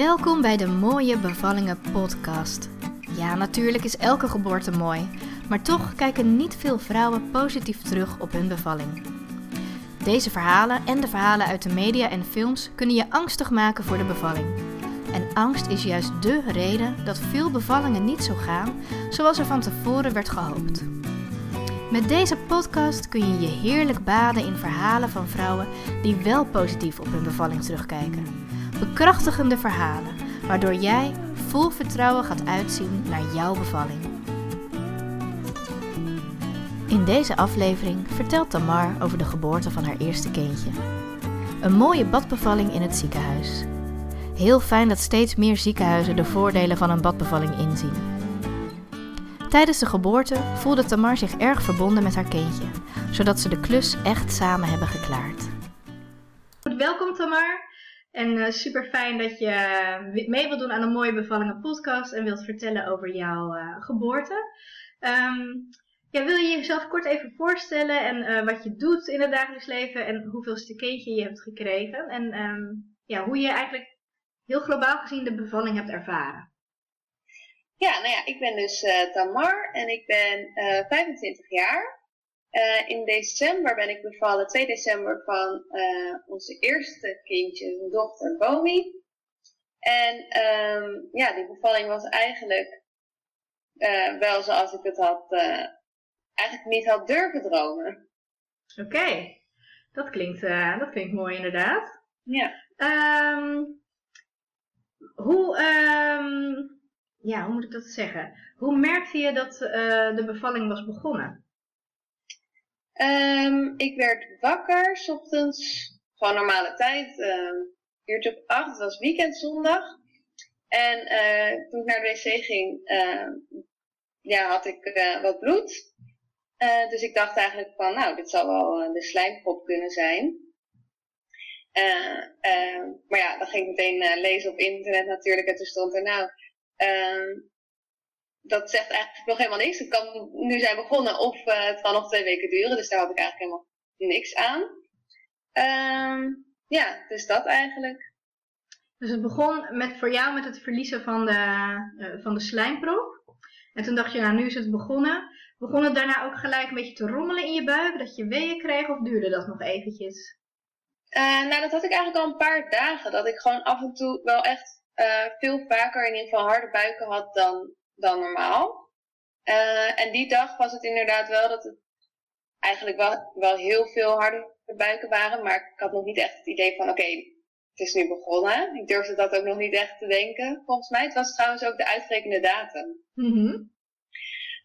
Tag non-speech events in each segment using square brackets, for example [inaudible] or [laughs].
Welkom bij de Mooie Bevallingen Podcast. Ja, natuurlijk is elke geboorte mooi, maar toch kijken niet veel vrouwen positief terug op hun bevalling. Deze verhalen en de verhalen uit de media en films kunnen je angstig maken voor de bevalling. En angst is juist dé reden dat veel bevallingen niet zo gaan zoals er van tevoren werd gehoopt. Met deze podcast kun je je heerlijk baden in verhalen van vrouwen die wel positief op hun bevalling terugkijken. Bekrachtigende verhalen, waardoor jij vol vertrouwen gaat uitzien naar jouw bevalling. In deze aflevering vertelt Tamar over de geboorte van haar eerste kindje. Een mooie badbevalling in het ziekenhuis. Heel fijn dat steeds meer ziekenhuizen de voordelen van een badbevalling inzien. Tijdens de geboorte voelde Tamar zich erg verbonden met haar kindje, zodat ze de klus echt samen hebben geklaard. Welkom Tamar. En uh, super fijn dat je mee wilt doen aan een mooie bevallingen podcast en wilt vertellen over jouw uh, geboorte. Um, ja, wil je jezelf kort even voorstellen en wat je doet in het dagelijks leven en hoeveelste kindje je hebt gekregen en um, ja, hoe je eigenlijk heel globaal gezien de bevalling hebt ervaren? Ja, nou ja, ik ben dus Tamar en ik ben uh, eh, 25 jaar. Uh, in december ben ik bevallen, 2 december, van onze eerste kindje, mijn dochter Bomi. En um, ja, die bevalling was eigenlijk wel zoals ik het had, eigenlijk niet had durven dromen. Oké, okay. dat, klinkt, dat klinkt mooi inderdaad. Ja. Um, hoe... Um, ja, hoe moet ik dat zeggen? Hoe merkte je dat uh, de bevalling was begonnen? Um, ik werd wakker, s ochtends, gewoon normale tijd, uurtje op acht, het was weekendzondag. En uh, toen ik naar de wc ging, ja, had ik wat bloed. dus ik dacht eigenlijk van, nou, dit zal wel de slijmprop kunnen zijn. maar ja, dan ging ik meteen lezen op internet natuurlijk en toen stond er, nou, Um, dat zegt eigenlijk nog helemaal niks. Het kan nu zijn begonnen of uh, het kan nog twee weken duren. Dus daar had ik eigenlijk helemaal niks aan. Um, ja, dus dat eigenlijk. Dus het begon met, voor jou met het verliezen van de, uh, van de slijmprop. En toen dacht je, nou nu is het begonnen. Begon het daarna ook gelijk een beetje te rommelen in je buik? Dat je weeën kreeg of duurde dat nog eventjes? Uh, nou, dat had ik eigenlijk al een paar dagen. Dat ik gewoon af en toe wel echt uh, veel vaker in ieder geval harde buiken had dan, dan normaal. Uh, en die dag was het inderdaad wel dat het eigenlijk wel, wel heel veel harde buiken waren. Maar ik had nog niet echt het idee van oké, okay, het is nu begonnen. Ik durfde dat ook nog niet echt te denken. Volgens mij, het was trouwens ook de uitgerekende datum. Mm -hmm.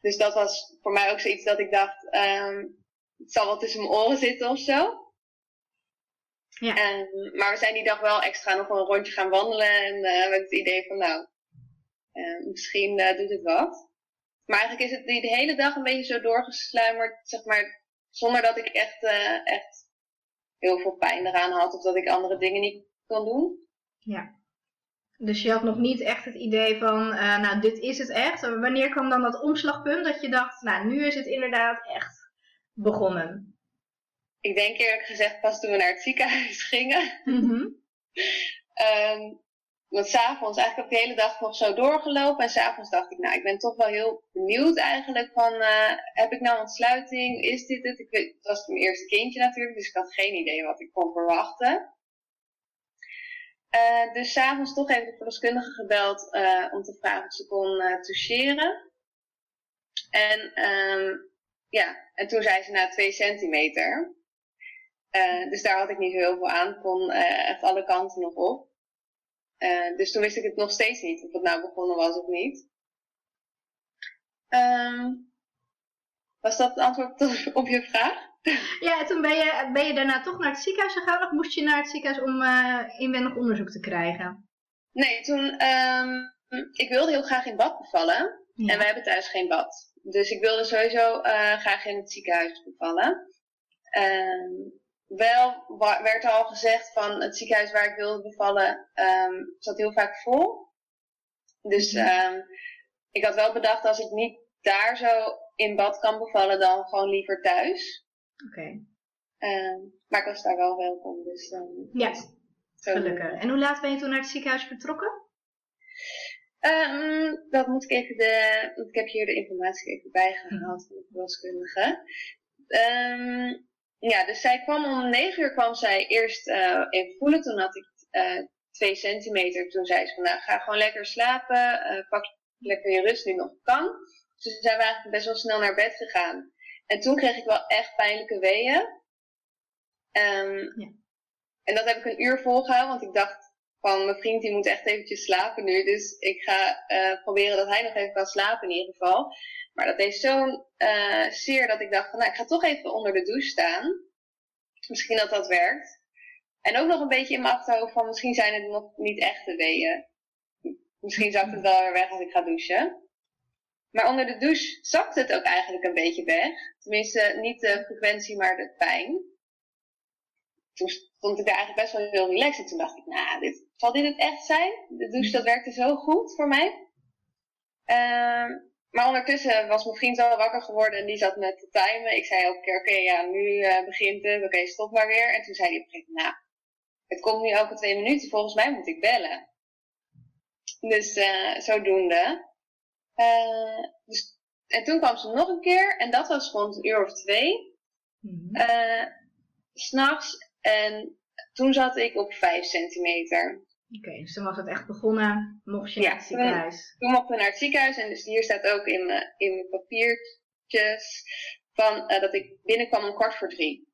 Dus dat was voor mij ook zoiets dat ik dacht, um, het zal wel tussen mijn oren zitten of zo. Ja. En, maar we zijn die dag wel extra nog een rondje gaan wandelen en uh, met het idee van nou, uh, misschien uh, doet het wat. Maar eigenlijk is het die de hele dag een beetje zo doorgesluimerd, zeg maar, zonder dat ik echt, echt heel veel pijn eraan had of dat ik andere dingen niet kon doen. Ja. Dus je had nog niet echt het idee van, nou dit is het echt. Wanneer kwam dan dat omslagpunt dat je dacht, nou nu is het inderdaad echt begonnen? ik denk eerlijk gezegd pas toen we naar het ziekenhuis [laughs] gingen. Mm um, want s'avonds, eigenlijk heb de hele dag nog zo doorgelopen. En s'avonds dacht ik, nou, ik ben toch wel heel benieuwd eigenlijk van, uh, heb ik nou ontsluiting? Is dit het? Ik weet, het was mijn eerste kindje natuurlijk, dus ik had geen idee wat ik kon verwachten. Uh, dus s'avonds toch even de verloskundige gebeld uh, om te vragen of ze kon toucheren. En um, ja, en toen zei ze na nou, 2 centimeter. Dus daar had ik niet heel veel aan. Kon echt alle kanten nog op. Uh, dus toen wist ik het nog steeds niet of het nou begonnen was of niet. Um, was dat het antwoord [laughs] op je vraag? Ja, toen ben je, ben je daarna toch naar het ziekenhuis gegaan of moest je naar het ziekenhuis om inwendig onderzoek te krijgen? Nee, toen, um, ik wilde heel graag in bad bevallen. Ja. En wij hebben thuis geen bad. Dus ik wilde sowieso graag in het ziekenhuis bevallen. Um, wel werd al gezegd van het ziekenhuis waar ik wilde bevallen um, zat heel vaak vol. Dus um, ik had wel bedacht als ik niet daar zo in bad kan bevallen, dan gewoon liever thuis. Oké. Okay. Um, maar ik was daar wel welkom, dus Ja, gelukkig. En hoe laat ben je toen naar het ziekenhuis vertrokken? Um, dat moet ik even de. Ik heb hier de informatie even bijgehaald van de verloskundige. Um, ja, dus zij kwam om negen uur kwam zij eerst uh, even voelen. Toen had ik uh, twee centimeter. Toen zei ze van nou ga gewoon lekker slapen. Uh, pak lekker je rust nu nog kan. Dus zijn we eigenlijk best wel snel naar bed gegaan. En toen kreeg ik wel echt pijnlijke weeën. Um, ja. En dat heb ik een uur volgehouden, want ik dacht van mijn vriend die moet echt eventjes slapen nu. Dus ik ga uh, proberen dat hij nog even kan slapen in ieder geval. Maar dat deed zo'n uh, zeer dat ik dacht van nou ik ga toch even onder de douche staan. Misschien dat dat werkt. En ook nog een beetje in mijn achterhoofd van misschien zijn het nog niet echte weeën. Misschien zakt het wel weer weg als ik ga douchen. Maar onder de douche zakt het ook eigenlijk een beetje weg. Tenminste, niet de frequentie, maar de pijn. Toen stond ik daar eigenlijk best wel heel relaxed. En toen dacht ik, nou, dit, zal dit het echt zijn? De douche, dat werkte zo goed voor mij. Uh, maar ondertussen was mijn vriend al wakker geworden en die zat met te timen. Ik zei elke keer, oké, ja, nu uh, begint het. Oké, stop maar weer. En toen zei hij op een gegeven moment, nou, het komt nu elke twee minuten. Volgens mij moet ik bellen. Dus uh, zodoende. Uh, dus, en toen kwam ze nog een keer en dat was rond een uur of twee. Mm -hmm. S'nachts. En toen zat ik op 5 centimeter. Oké, okay, dus toen was het echt begonnen, mocht je ja, naar het ziekenhuis. Toen, toen mochten we naar het ziekenhuis en dus hier staat ook in mijn, in mijn papiertjes van, uh, dat ik binnenkwam om kwart voor drie.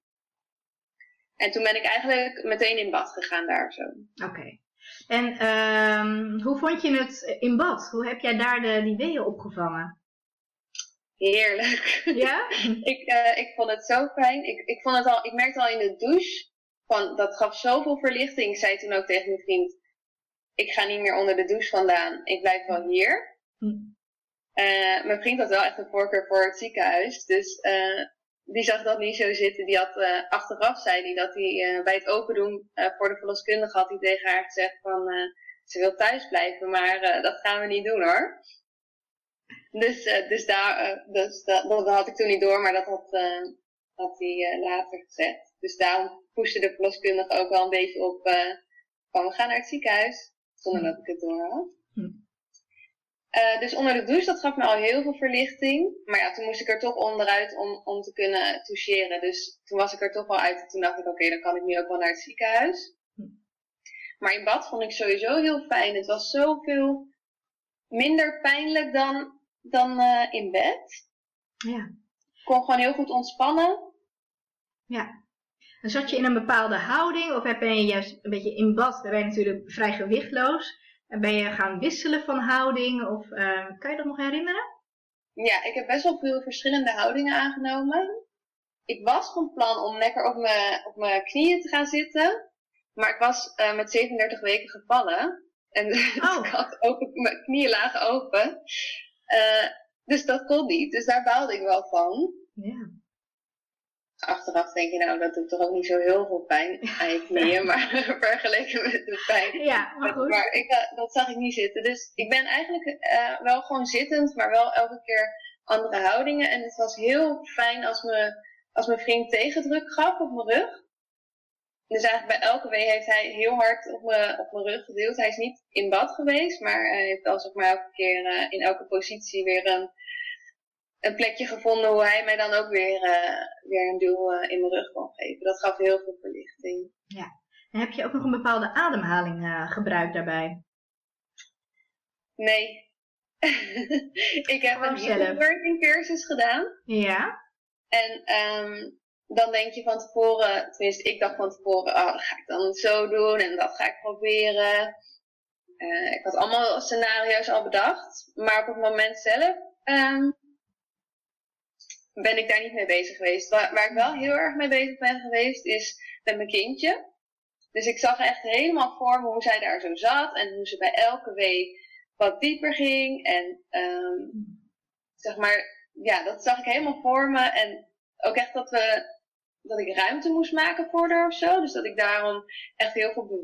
En toen ben ik eigenlijk meteen in bad gegaan daar zo. Oké. Okay. En um, hoe vond je het in bad? Hoe heb jij daar de, die weeën opgevangen? Heerlijk. Ja? [laughs] ik, uh, ik vond het zo fijn. Ik, ik, vond het al, ik merkte al in de douche, van, dat gaf zoveel verlichting. Ik zei toen ook tegen mijn vriend, ik ga niet meer onder de douche vandaan. Ik blijf wel hier. Hm. Uh, mijn vriend had wel echt een voorkeur voor het ziekenhuis. Dus uh, die zag dat niet zo zitten. Die had uh, achteraf zei hij dat hij bij het open doen voor de verloskundige had hij tegen haar gezegd van ze wil thuis blijven, maar dat gaan we niet doen hoor. Dus, dus daar, dus, dat, dat, had ik toen niet door, maar dat had, had hij later gezegd. Dus daarom pushte de verloskundige ook wel een beetje op van we gaan naar het ziekenhuis, zonder dat ik het door had. Hm. Uh, dus onder de douche, dat gaf me al heel veel verlichting. Maar ja, toen moest ik er toch onderuit om, om te kunnen toucheren. Dus toen was ik er toch wel uit. En toen dacht ik, oké, okay, dan kan ik nu ook wel naar het ziekenhuis. Hm. Maar in bad vond ik sowieso heel fijn. Het was zoveel minder pijnlijk dan, dan uh, in bed. Ja. Ik kon gewoon heel goed ontspannen. Ja. En zat je in een bepaalde houding? Of ben je juist een beetje in bad? Dan ben je natuurlijk vrij gewichtloos. En ben je gaan wisselen van houding? Of uh, kan je dat nog herinneren? Ja, ik heb best wel veel verschillende houdingen aangenomen. Ik was van plan om lekker op mijn, op mijn knieën te gaan zitten. Maar ik was uh, met 37 weken gevallen. En [laughs] oh. ik had ook mijn knieën lagen open. Uh, dus dat kon niet. Dus daar baalde ik wel van. Ja achteraf denk je, nou, dat doet toch ook niet zo heel veel pijn aan je knieën, [laughs] maar [laughs] vergeleken met de pijn. Ja, maar goed. Maar ik, eh, dat zag ik niet zitten. Dus ik ben eigenlijk uh, wel gewoon zittend, maar wel elke keer andere houdingen. En het was heel fijn als, me, als mijn vriend tegendruk gaf op mijn rug. Dus eigenlijk bij elke wee heeft hij heel hard op mijn, op mijn rug gedeeld. Hij is niet in bad geweest, maar hij heeft zeg maar elke keer uh, in elke positie weer een een plekje gevonden hoe hij mij dan ook weer, uh, weer een duw uh, in mijn rug kon geven. Dat gaf heel veel verlichting. Ja. En heb je ook nog een bepaalde ademhaling uh, gebruikt daarbij? Nee. [laughs] ik heb een working cursus gedaan. Ja. En um, dan denk je van tevoren, tenminste ik dacht van tevoren, oh, dat ga ik dan zo doen en dat ga ik proberen. ik had allemaal scenario's al bedacht, maar op het moment zelf um, ben ik daar niet mee bezig geweest. Waar, waar, ik wel heel erg mee bezig ben geweest, is met mijn kindje. Dus ik zag echt helemaal voor me hoe zij daar zo zat en hoe ze bij elke week wat dieper ging. En um, zeg maar, ja, dat zag ik helemaal voor me. En ook echt dat we dat ik ruimte moest maken voor haar of zo. Dus dat ik daarom echt heel veel bewe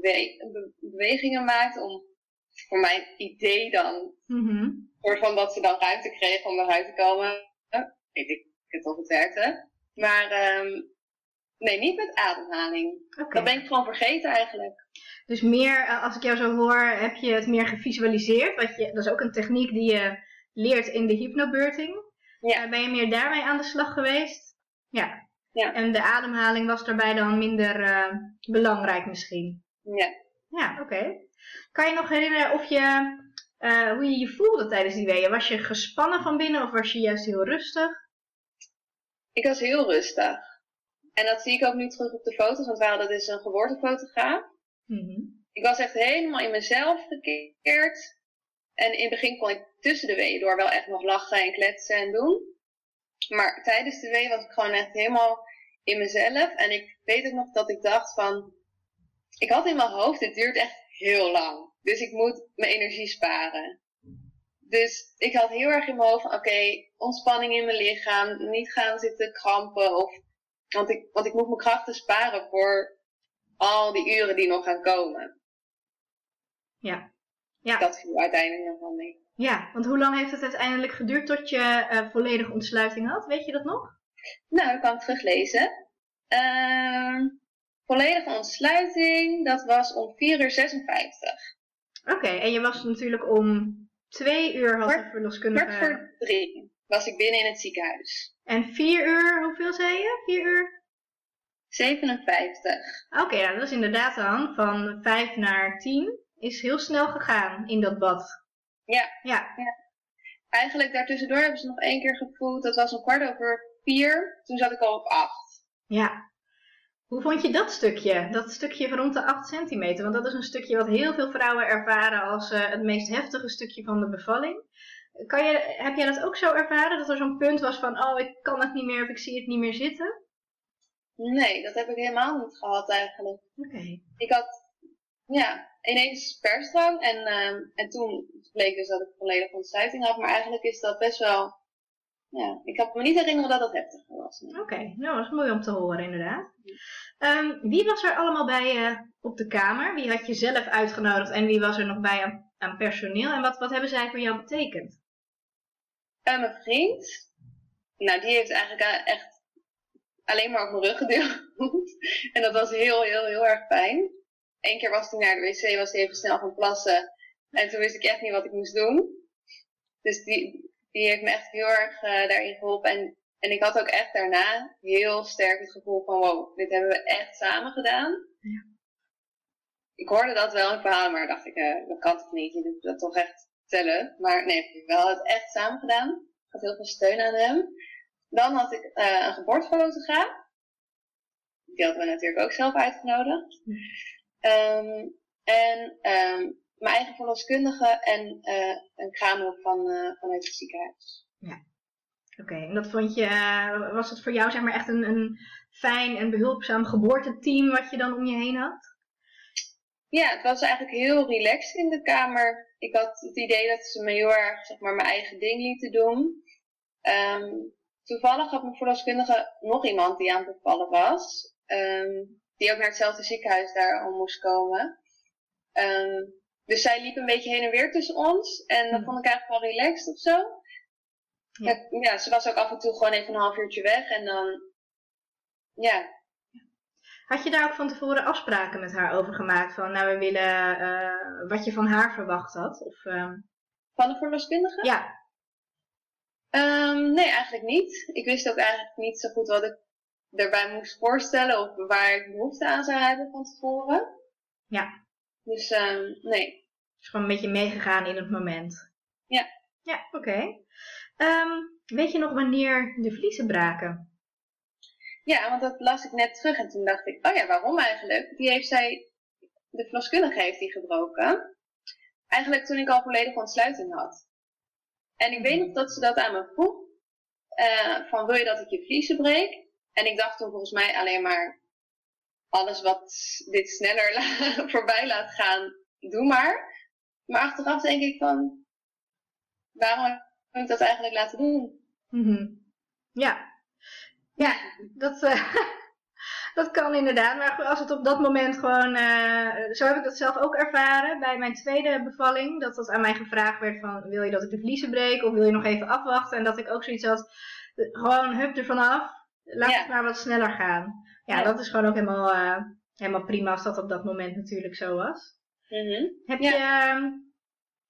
be bewegingen maakte om voor mijn idee dan, mm -hmm. van dat ze dan ruimte kreeg om eruit te komen. Ik het of het werkte. Maar um, Nee, niet met ademhaling. Dat ben ik gewoon vergeten eigenlijk. Dus meer, eh, als ik jou zo hoor, heb je het meer gevisualiseerd. Wat je, dat is ook een techniek die je leert in de hypnobirthing. Ja. Uh, ben je meer daarmee aan de slag geweest? Ja. ja. En de ademhaling was daarbij dan minder uh, belangrijk misschien? Ja. Ja, oké. Kan je nog herinneren of je, hoe je je voelde tijdens die weeën? Was je gespannen van binnen of was je juist heel rustig? Ik was heel rustig. En dat zie ik ook nu terug op de foto's, want we hadden dus een geboortefotograaf. Mm Ik was echt helemaal in mezelf gekeerd. En in het begin kon ik tussen de weeën door wel echt nog lachen en kletsen en doen. Maar tijdens de wee was ik gewoon echt helemaal in mezelf. En ik weet ook nog dat ik dacht van... Ik had in mijn hoofd, dit duurt echt heel lang. Dus ik moet mijn energie sparen. Dus ik had heel erg in mijn hoofd van, oké, ontspanning in mijn lichaam. Niet gaan zitten krampen. Of, want, ik, want ik moet mijn krachten sparen voor al die uren die nog gaan komen. Ja. ja. Dat viel uiteindelijk nog wel mee. Ja, want hoe lang heeft het uiteindelijk geduurd tot je uh, volledige ontsluiting had? Weet je dat nog? Nou, ik kan het teruglezen. Uh, volledige ontsluiting, dat was om 4 uur 56. Oké, en je was natuurlijk om twee uur had de verloskundige... Kwart voor drie was ik binnen in het ziekenhuis. En vier uur, hoeveel zei je? Vier uur? 57. Oké, nou, dat is inderdaad dan van 5 naar 10 is heel snel gegaan in dat bad. Ja. ja. ja. Eigenlijk daartussendoor hebben ze nog één keer gevoeld. Dat was een kwart over vier. Toen zat ik al op 8. Ja. Hoe vond je dat stukje? Dat stukje van rond de 8 centimeter? Want dat is een stukje wat heel veel vrouwen ervaren als uh, het meest heftige stukje van de bevalling. Kan je, heb jij dat ook zo ervaren? Dat er zo'n punt was van, oh, ik kan het niet meer of ik zie het niet meer zitten? Nee, dat heb ik helemaal niet gehad eigenlijk. Oké. Ik had, ja, ineens persdrang en, uh, en toen bleek dus dat ik volledig ontsluiting had. Maar eigenlijk is dat best wel, ja, ik kan me niet herinneren dat dat heftig was. Oké, nou dat is mooi om te horen inderdaad. Um, wie was er allemaal bij je op de kamer? Wie had je zelf uitgenodigd en wie was er nog bij aan, aan personeel? En wat, wat hebben zij voor jou betekend? Uh, mijn vriend, nou die heeft eigenlijk eh, echt alleen maar op mijn rug gedeeld. [laughs] en dat was heel, heel, heel erg fijn. Eén keer was hij naar de wc, was hij even snel gaan plassen. En toen wist ik echt niet wat ik moest doen. Dus die, die heeft me echt heel erg uh, daarin geholpen. En, en ik had ook echt daarna heel sterk het gevoel van wow, dit hebben we echt samen gedaan. Ja. Ik hoorde dat wel in verhalen, maar dacht ik, uh, dat kan toch niet? Je doet dat toch echt tellen. Maar nee, we hadden het echt samen gedaan. Ik had heel veel steun aan hem. Dan had ik uh, een geboortefotograaf. Die hadden we natuurlijk ook zelf uitgenodigd. Um, en um, mijn eigen verloskundige en uh, een kraamhulp van, uh, vanuit het ziekenhuis. Ja. Oké, en dat vond je, was het voor jou zeg maar echt een, een fijn en behulpzaam geboorteteam wat je dan om je heen had? Ja, het was eigenlijk heel relaxed in de kamer. Ik had het idee dat ze me heel erg zeg maar, mijn eigen ding lieten doen. Um, Toevallig had mijn verloskundige nog iemand die aan het bevallen was. Um, die ook naar hetzelfde ziekenhuis daar om moest komen. Um, dus zij liep een beetje heen en weer tussen ons. En dat vond ik eigenlijk wel relaxed of zo. Ja. ja, ze was ook af en toe gewoon even een half uurtje weg. En dan, ja. Had je daar ook van tevoren afspraken met haar over gemaakt? Van, nou, we willen uh, wat je van haar verwacht had? Of, uh... Van de verloskundige? Ja. Um, nee, eigenlijk niet. Ik wist ook eigenlijk niet zo goed wat ik erbij moest voorstellen of waar ik behoefte aan zou hebben van tevoren. Ja. Dus um, nee. Dus gewoon een beetje meegegaan in het moment. Ja. Ja, oké. Okay. Um, weet je nog wanneer de vliezen braken? Ja, want dat las ik net terug en toen dacht ik, oh ja, waarom eigenlijk? Die heeft zij, de verloskundige heeft die gebroken. Eigenlijk toen ik al volledig ontsluiting had. En ik weet nog dat ze dat aan me vroeg. Uh, van wil je dat ik je vliezen breek? En ik dacht toen volgens mij alleen maar alles wat dit sneller [laughs] voorbij laat gaan, doe maar. Maar achteraf denk ik van, waarom moet ik dat eigenlijk laten doen? Mm -hmm. Ja. Ja, dat, uh, [laughs] dat kan inderdaad. Maar als het op dat moment gewoon, uh, zo heb ik dat zelf ook ervaren bij mijn tweede bevalling. Dat dat aan mij gevraagd werd van, wil je dat ik de vliezen breek of wil je nog even afwachten? En dat ik ook zoiets had, gewoon hup er vanaf, laat het maar wat sneller gaan. Ja, dat is gewoon ook helemaal, helemaal prima als dat op dat moment natuurlijk zo was. Mhm. Heb je ehm,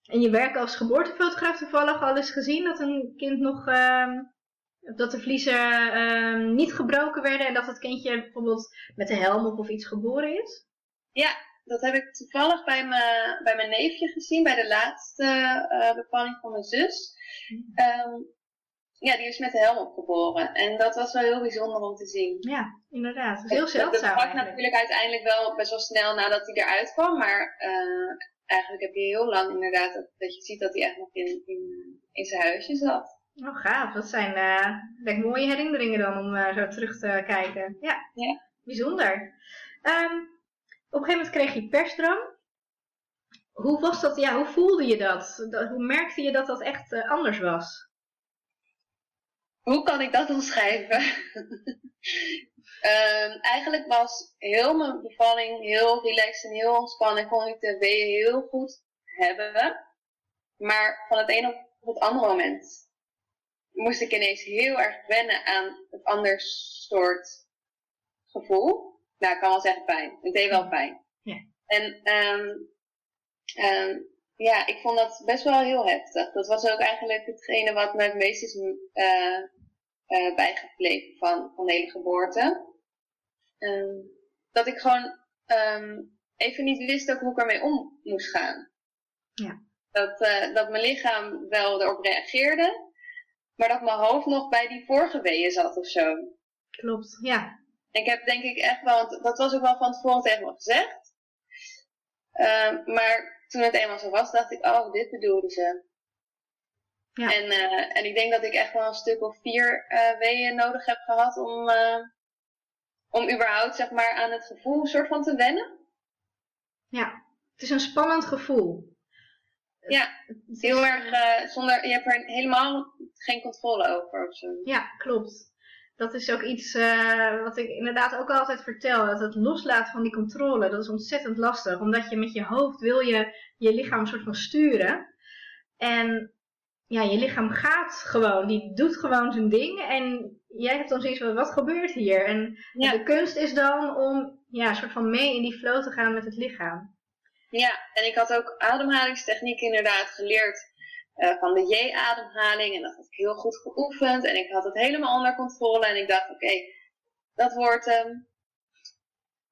in je werk als geboortefotograaf toevallig al eens gezien dat een kind nog, ehm, dat de vliezen ehm, niet gebroken werden en dat het kindje bijvoorbeeld met de helm op of iets geboren is? Ja, dat heb ik toevallig bij, me, bij mijn neefje gezien, bij de laatste uh, bevalling van mijn zus. Um, ja, die is met de helm opgeboren. En dat was wel heel bijzonder om te zien. Ja, inderdaad. Het heel zeldzaam. Dat brak natuurlijk uiteindelijk wel best wel snel nadat hij eruit kwam. Maar uh, eigenlijk heb je heel lang inderdaad dat, dat je ziet dat hij echt nog in, in, in zijn huisje zat. Oh, gaaf. Dat zijn uh, mooie herinneringen dan om uh, zo terug te kijken. Ja, ja. bijzonder. Um, op een gegeven moment kreeg je persdram. Hoe was dat? Ja, hoe voelde je dat? dat hoe merkte je dat dat echt anders was? Hoe kan ik dat omschrijven? um, [laughs] eigenlijk was heel mijn bevalling heel relaxed en heel ontspannen. Kon ik de weeën heel goed hebben. Maar van het ene op het andere moment moest ik ineens heel erg wennen aan het ander soort gevoel. Nou, ik kan wel zeggen pijn. Het deed wel pijn. Ja. En um, um, ja, ik vond dat best wel heel heftig. Dat was ook eigenlijk hetgene wat me het meest is uh, uh, bijgebleven van, van de hele geboorte. Um, dat ik gewoon um, even niet wist ook hoe ik ermee om moest gaan. Ja. Dat, uh, dat mijn lichaam wel erop reageerde, maar dat mijn hoofd nog bij die vorige weeën zat of zo. Klopt, ja. Ik heb denk ik echt wel, want dat was ook wel van tevoren tegen me gezegd. Uh, maar toen het eenmaal zo was, dacht ik, oh, dit bedoelden ze. Ja. En, uh, en ik denk dat ik echt wel een stuk of vier uh, weeën nodig heb gehad om, uh, om überhaupt zeg maar, aan het gevoel soort van te wennen. Ja, het is een spannend gevoel. Ja, heel erg zonder, je hebt er helemaal geen controle over of zo. Ja, klopt dat is ook iets wat ik inderdaad ook altijd vertel. Dat het loslaten van die controle, dat is ontzettend lastig. Omdat je met je hoofd wil je je lichaam een soort van sturen. En ja, je lichaam gaat gewoon. Die doet gewoon zijn ding. En jij hebt dan zoiets van, wat gebeurt hier? En ja. de kunst is dan om ja, een soort van mee in die flow te gaan met het lichaam. Ja, en ik had ook ademhalingstechniek inderdaad geleerd uh, van de J-ademhaling. En dat had ik heel goed geoefend. En ik had het helemaal onder controle. En ik dacht, oké, okay, dat wordt hem.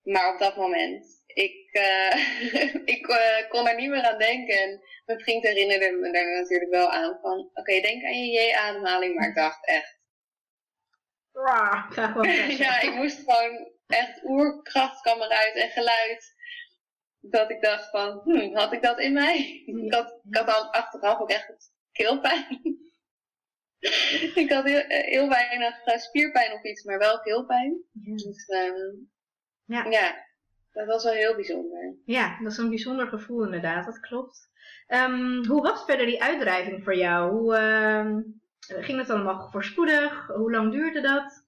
Maar op dat moment, ik, uh, [laughs] ik uh, kon er niet meer aan denken. En mijn vriend herinnerde me daar natuurlijk wel aan van, oké, okay, denk aan je J-ademhaling. Maar ik dacht echt... [laughs] ja, ik moest gewoon echt oerkracht kwam eruit en geluid dat ik dacht van, hm, had ik dat in mij? Ik had, ik had al achteraf ook echt keelpijn. [laughs] ik had heel, heel weinig spierpijn of iets, maar wel keelpijn. Ja. Dus um, ja. ja, dat was wel heel bijzonder. Ja, dat is een bijzonder gevoel inderdaad, dat klopt. Um, hoe was verder die uitdrijving voor jou? Hoe, um, ging het dan nog voorspoedig? Hoe lang duurde dat?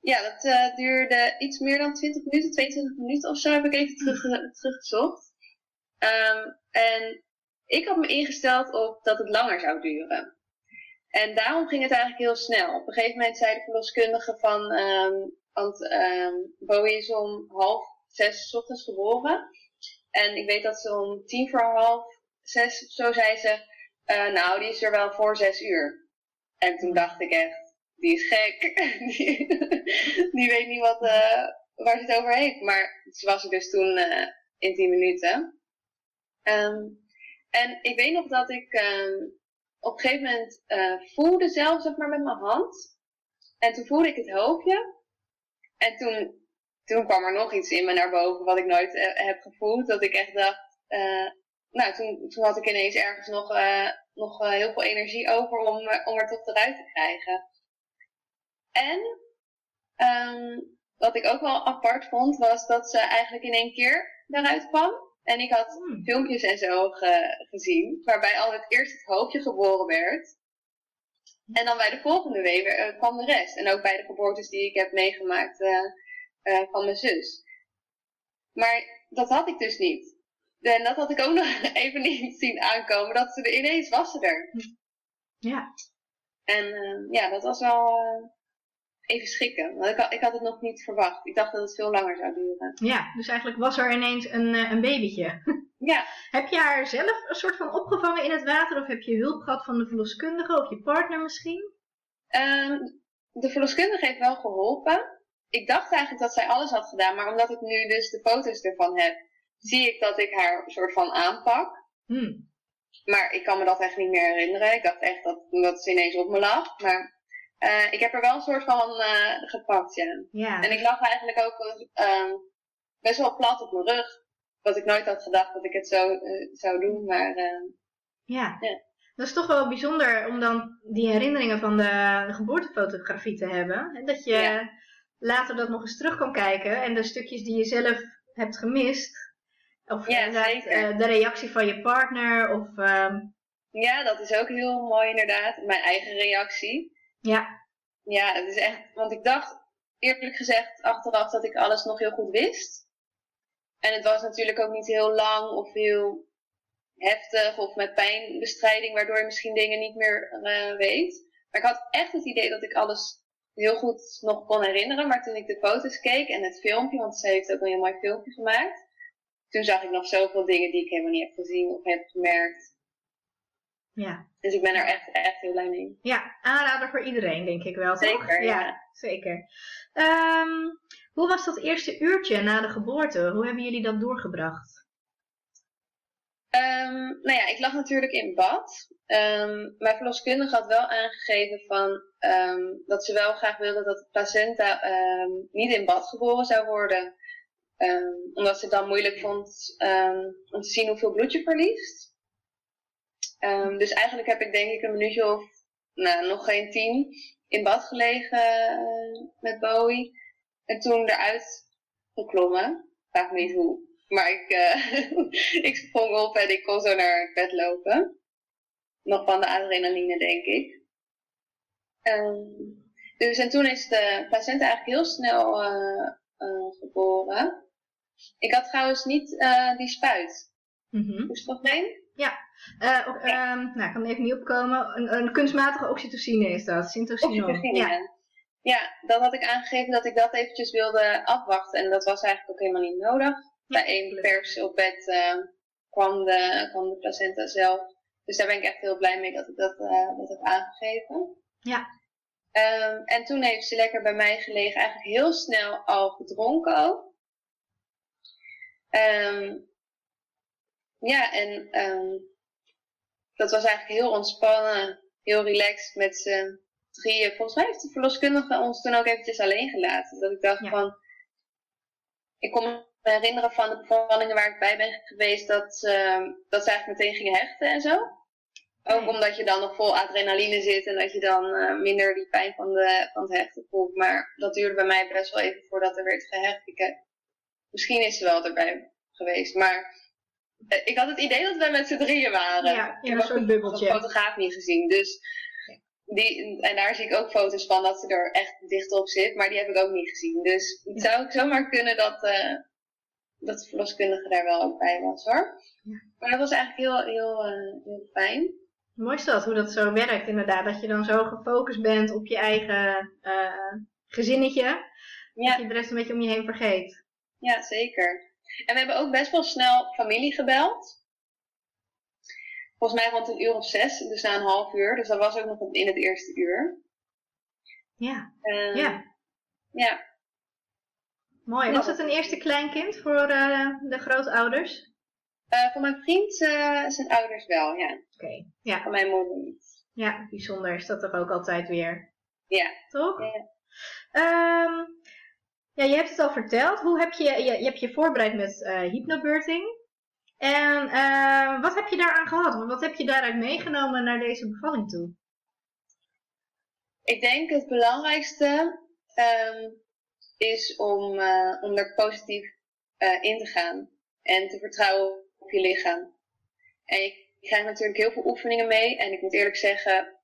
Ja, dat uh, duurde iets meer dan 20 minuten, 22 minuten of zo heb ik even terug, teruggezocht. Um, en ik had me ingesteld op dat het langer zou duren. En daarom ging het eigenlijk heel snel. Op een gegeven moment zei de verloskundige van, um, want um, Bowie is om half zes ochtends geboren. En ik weet dat ze om tien voor half zes, zo zei ze, uh, nou die is er wel voor zes uur. En toen dacht ik echt, die is gek. [laughs] die, weet niet wat, uh, waar ze het over heeft. Maar ze was er dus toen uh, in 10 minuten. Um, en ik weet nog dat ik um, op een gegeven moment voelde zelf zeg maar met mijn hand. En toen voelde ik het hoofdje. En toen, toen kwam er nog iets in me naar boven wat ik nooit heb gevoeld. Dat ik echt dacht, nou toen, toen had ik ineens ergens nog, nog heel veel energie over om, om er toch eruit te krijgen. En um, wat ik ook wel apart vond, was dat ze eigenlijk in één keer daaruit kwam. En ik had Hmm. filmpjes en zo ge, gezien, waarbij altijd eerst het hoofdje geboren werd. En dan bij de volgende week kwam de rest. En ook bij de geboortes die ik heb meegemaakt uh, uh, van mijn zus. Maar dat had ik dus niet. En dat had ik ook [laughs] nog even niet zien aankomen. Dat ze er ineens was ze er. Ja. En uh, ja, dat was wel even schrikken. Want ik had, ik had het nog niet verwacht. Ik dacht dat het veel langer zou duren. Ja, dus eigenlijk was er ineens een, uh, een babytje. [laughs] ja. Heb je haar zelf een soort van opgevangen in het water? Of heb je hulp gehad van de verloskundige of je partner misschien? Um, de verloskundige heeft wel geholpen. Ik dacht eigenlijk dat zij alles had gedaan. Maar omdat ik nu dus de foto's ervan heb, zie ik dat ik haar een soort van aanpak. Hmm. Maar ik kan me dat echt niet meer herinneren. Ik dacht echt dat, dat ze ineens op me lag. Maar uh, ik heb er wel een soort van uh, gepakt, ja. ja. En ik lag eigenlijk ook uh, best wel plat op mijn rug. Wat ik nooit had gedacht dat ik het zo uh, zou doen, maar... ja. ja. Dat is toch wel bijzonder om dan die herinneringen van de, de geboortefotografie te hebben. Dat je Ja. Later dat nog eens terug kan kijken en de stukjes die je zelf hebt gemist. Of Ja, eh, de reactie van je partner. Of ehm, Ja, dat is ook heel mooi inderdaad. Mijn eigen reactie. ja, Ja, het is echt... Want ik dacht eerlijk gezegd achteraf dat ik alles nog heel goed wist. En het was natuurlijk ook niet heel lang of heel heftig of met pijnbestrijding, waardoor je misschien dingen niet meer eh, weet. Maar ik had echt het idee dat ik alles heel goed nog kon herinneren. Maar toen ik de foto's keek en het filmpje, want ze heeft ook een heel mooi filmpje gemaakt. Toen zag ik nog zoveel dingen die ik helemaal niet heb gezien of heb gemerkt. ja. Dus ik ben er echt, echt heel blij mee. ja, aanrader voor iedereen denk ik wel. toch? Zeker, ja. zeker. Ehm, hoe was dat eerste uurtje na de geboorte? Hoe hebben jullie dat doorgebracht? Ehm, nou ja, ik lag natuurlijk in bad. Ehm, mijn verloskundige had wel aangegeven van, ehm, dat ze wel graag wilde dat de placenta niet in bad geboren zou worden. Omdat ze het dan moeilijk vond om te zien hoeveel bloed je verliest. Dus eigenlijk heb ik denk ik een minuutje of nou, nog geen tien in bad gelegen eh, met Bowie. En toen eruit geklommen. Vraag me niet hoe. Maar ik, eh, [laughs] ik sprong op en ik kon zo naar het bed lopen. Nog van de adrenaline, denk ik. Ehm, dus en toen is de placenta eigenlijk heel snel eh, eh, geboren. Ik had trouwens niet die spuit. Mhm. Moest het nog heen? Ook, ehm, nou, ik kan er even niet opkomen. Een, een kunstmatige oxytocine is dat. Syntocinon. Oxytocine. Ja. Ja. ja, dat had ik aangegeven dat ik dat eventjes wilde afwachten. En dat was eigenlijk ook helemaal niet nodig. Bij één pers op bed eh, kwam, de, kwam de placenta zelf. Dus daar ben ik echt heel blij mee dat ik dat, eh, dat heb aangegeven. Ja. Ehm, en toen heeft ze lekker bij mij gelegen, eigenlijk heel snel al gedronken ook. Ehm, ja, en ehm, dat was eigenlijk heel ontspannen, heel relaxed met z'n drieën. Volgens mij heeft de verloskundige ons toen ook eventjes alleen gelaten. Dat ik dacht Ja. van, ik kon me herinneren van de bevallingen waar ik bij ben geweest, dat, ehm, dat ze eigenlijk meteen gingen hechten en zo. Ook Nee. omdat je dan nog vol adrenaline zit en dat je dan eh, minder die pijn van, de, van het hechten voelt. Maar dat duurde bij mij best wel even voordat er werd gehecht. Ik heb, misschien is ze wel erbij geweest, maar eh, ik had het idee dat wij met z'n drieën waren. Ja, ik in heb een ook soort de bubbeltje. fotograaf niet gezien, dus die, en daar zie ik ook foto's van dat ze er echt dicht op zit, maar die heb ik ook niet gezien. Dus het zou ook zomaar kunnen dat, eh, dat de verloskundige daar wel ook bij was hoor. Ja. Maar dat was eigenlijk heel, heel, eh, heel fijn. Mooi is dat, hoe dat zo werkt inderdaad. Dat je dan zo gefocust bent op je eigen eh, gezinnetje. Ja. Dat je de rest een beetje om je heen vergeet. Ja, zeker. En we hebben ook best wel snel familie gebeld. Volgens mij rond een uur of zes, dus na een half uur. Dus dat was ook nog in het eerste uur. Ja, Eh, ja. ja. Mooi. Was het een eerste kleinkind voor eh, de grootouders? Eh, van mijn vriend eh, zijn ouders wel, ja. Oké, ja. Van mijn moeder niet. ja, bijzonder is dat toch ook altijd weer. Ja. Toch? Ja. Ehm, ja, je hebt het al verteld. Hoe heb je je, je, hebt je voorbereid met eh hypnobirthing? En eh, wat heb je daaraan gehad? Wat heb je daaruit meegenomen naar deze bevalling toe? Ik denk het belangrijkste ehm, is om, eh, om er positief eh, in te gaan. En te vertrouwen op je lichaam. En je krijgt natuurlijk heel veel oefeningen mee. En ik moet eerlijk zeggen,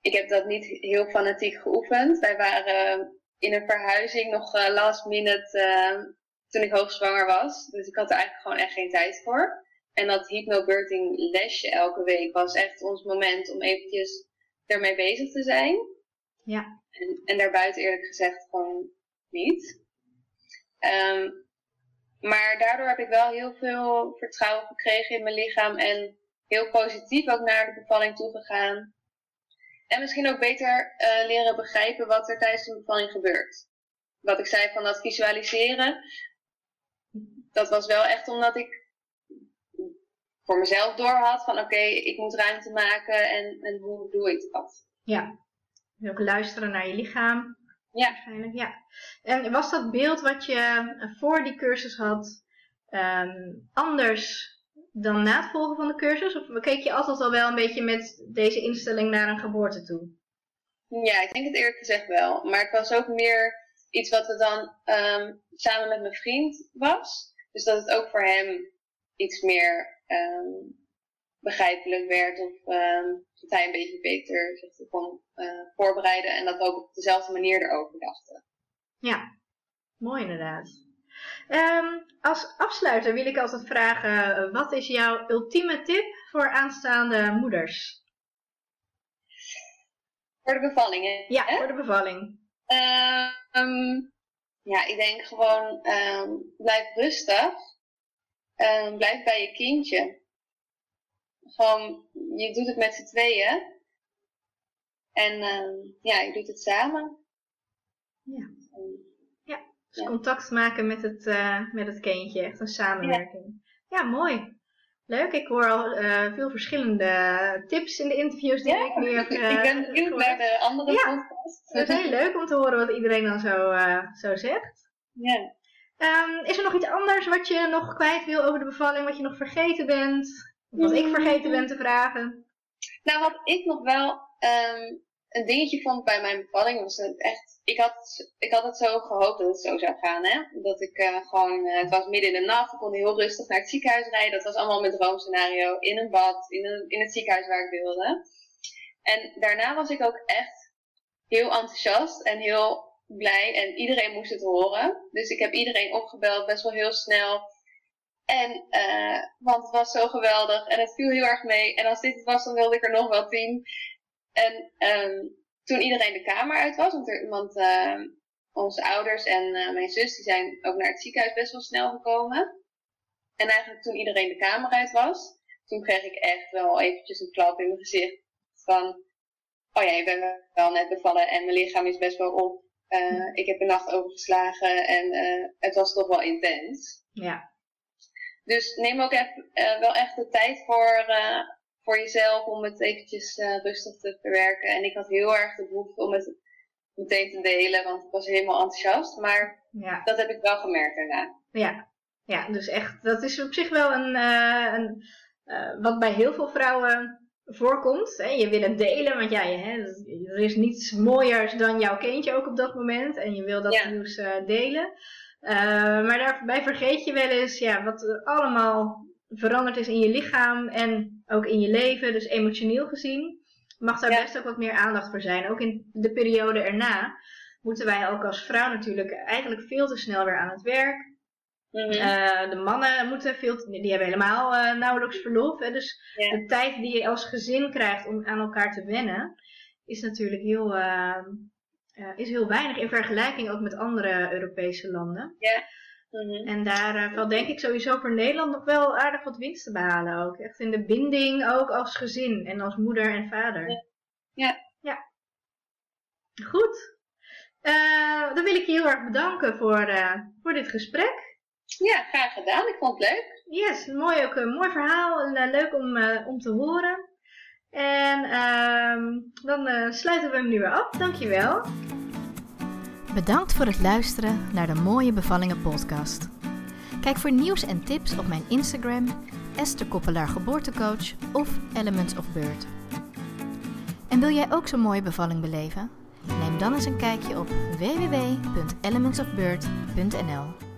ik heb dat niet heel fanatiek geoefend. Wij waren in een verhuizing nog eh, last minute toen ik hoogzwanger was. Dus ik had er eigenlijk gewoon echt geen tijd voor. En dat hypnobirthing lesje elke week was echt ons moment om eventjes ermee bezig te zijn. Ja. En, en daarbuiten eerlijk gezegd gewoon niet. Ehm, maar daardoor heb ik wel heel veel vertrouwen gekregen in mijn lichaam en heel positief ook naar de bevalling toegegaan. En misschien ook beter uh, leren begrijpen wat er tijdens de bevalling gebeurt. Wat ik zei van dat visualiseren, dat was wel echt omdat ik voor mezelf doorhad van oké, ik moet ruimte maken en, en hoe doe ik dat? Ja, ook luisteren naar je lichaam. Ja. Waarschijnlijk, ja. En was dat beeld wat je eh, voor die cursus had um, anders dan na het volgen van de cursus? Of keek je altijd al wel een beetje met deze instelling naar een geboorte toe? Ja, ik denk het eerlijk gezegd wel. Maar het was ook meer iets wat er dan um, samen met mijn vriend was. Dus dat het ook voor hem iets meer um, begrijpelijk werd. Of um, dat hij een beetje beter zich kon uh, voorbereiden. En dat we ook op dezelfde manier erover dachten. Ja, mooi inderdaad. Um, als afsluiter wil ik altijd vragen, wat is jouw ultieme tip voor aanstaande moeders? Voor de bevallingen? Ja, voor de bevalling. Um, ja, ik denk gewoon um, blijf rustig. Blijf bij je kindje. Gewoon, je doet het met z'n tweeën. En ja, je doet het samen. Ja. Ja, dus contact maken met het, uh, met het kindje. Echt een samenwerking. Ja, ja mooi. Leuk, ik hoor al uh, veel verschillende tips in de interviews die ja, ik nu heb uh, [laughs] Ik ben benieuwd naar de andere ja, podcast. Het is heel leuk om te horen wat iedereen dan zo, uh, zo zegt. Ja. Um, is er nog iets anders wat je nog kwijt wil over de bevalling, wat je nog vergeten bent? Wat ik vergeten ben te vragen? Nou, wat ik nog wel um, een dingetje vond bij mijn bevalling was het echt. Ik had, ik had het zo gehoopt dat het zo zou gaan, hè? Dat ik uh, gewoon. Uh, het was midden in de nacht, ik kon heel rustig naar het ziekenhuis rijden. Dat was allemaal mijn droomscenario. In een bad, in, een, in het ziekenhuis waar ik wilde. En daarna was ik ook echt heel enthousiast en heel blij. En iedereen moest het horen. Dus ik heb iedereen opgebeld, best wel heel snel. En, uh, want het was zo geweldig en het viel heel erg mee. En als dit het was, dan wilde ik er nog wel tien. En um, toen iedereen de kamer uit was, want, er, want uh, onze ouders en uh, mijn zus die zijn ook naar het ziekenhuis best wel snel gekomen. En eigenlijk toen iedereen de kamer uit was, toen kreeg ik echt wel eventjes een klap in mijn gezicht van, oh ja, ik ben wel net bevallen en mijn lichaam is best wel op. Uh, ik heb een nacht overgeslagen en het was toch wel intens. Ja. Dus neem ook even, uh, wel echt de tijd voor, voor jezelf om het eventjes uh, rustig te verwerken. En ik had heel erg de behoefte om het meteen te delen, want ik was helemaal enthousiast. Maar ja. dat heb ik wel gemerkt daarna. Ja. ja, dus echt, dat is op zich wel een, een wat bij heel veel vrouwen voorkomt. Hè? Je wil het delen, want ja, je, hè, er is niets mooiers dan jouw kindje ook op dat moment. En je wil dat ja. nieuws delen. Maar daarbij vergeet je wel eens ja, wat er allemaal veranderd is in je lichaam en ook in je leven, dus emotioneel gezien, mag daar ja. best ook wat meer aandacht voor zijn. Ook in de periode erna moeten wij ook als vrouw natuurlijk eigenlijk veel te snel weer aan het werk. Mm -hmm. uh, de mannen moeten veel, te, die hebben helemaal uh, nauwelijks verlof. Hè, dus ja. de tijd die je als gezin krijgt om aan elkaar te wennen, is natuurlijk heel, uh, is heel weinig in vergelijking ook met andere Europese landen. Ja. Mm -hmm. En daar uh, valt denk ik sowieso voor Nederland nog wel aardig wat winst te behalen ook. Echt in de binding ook als gezin en als moeder en vader. Ja. Ja. ja. Goed. Uh, dan wil ik je heel erg bedanken voor, voor dit gesprek. Ja, graag gedaan. Ik vond het leuk. Yes, mooi ook een mooi verhaal en leuk om, om te horen. En ehm, dan sluiten we hem nu weer af. Dankjewel. Bedankt voor het luisteren naar de Mooie Bevallingen podcast. Kijk voor nieuws en tips op mijn Instagram, Esther Koppelaar Geboortecoach of Elements of Birth. En wil jij ook zo'n mooie bevalling beleven? Neem dan eens een kijkje op www.elementsofbirth.nl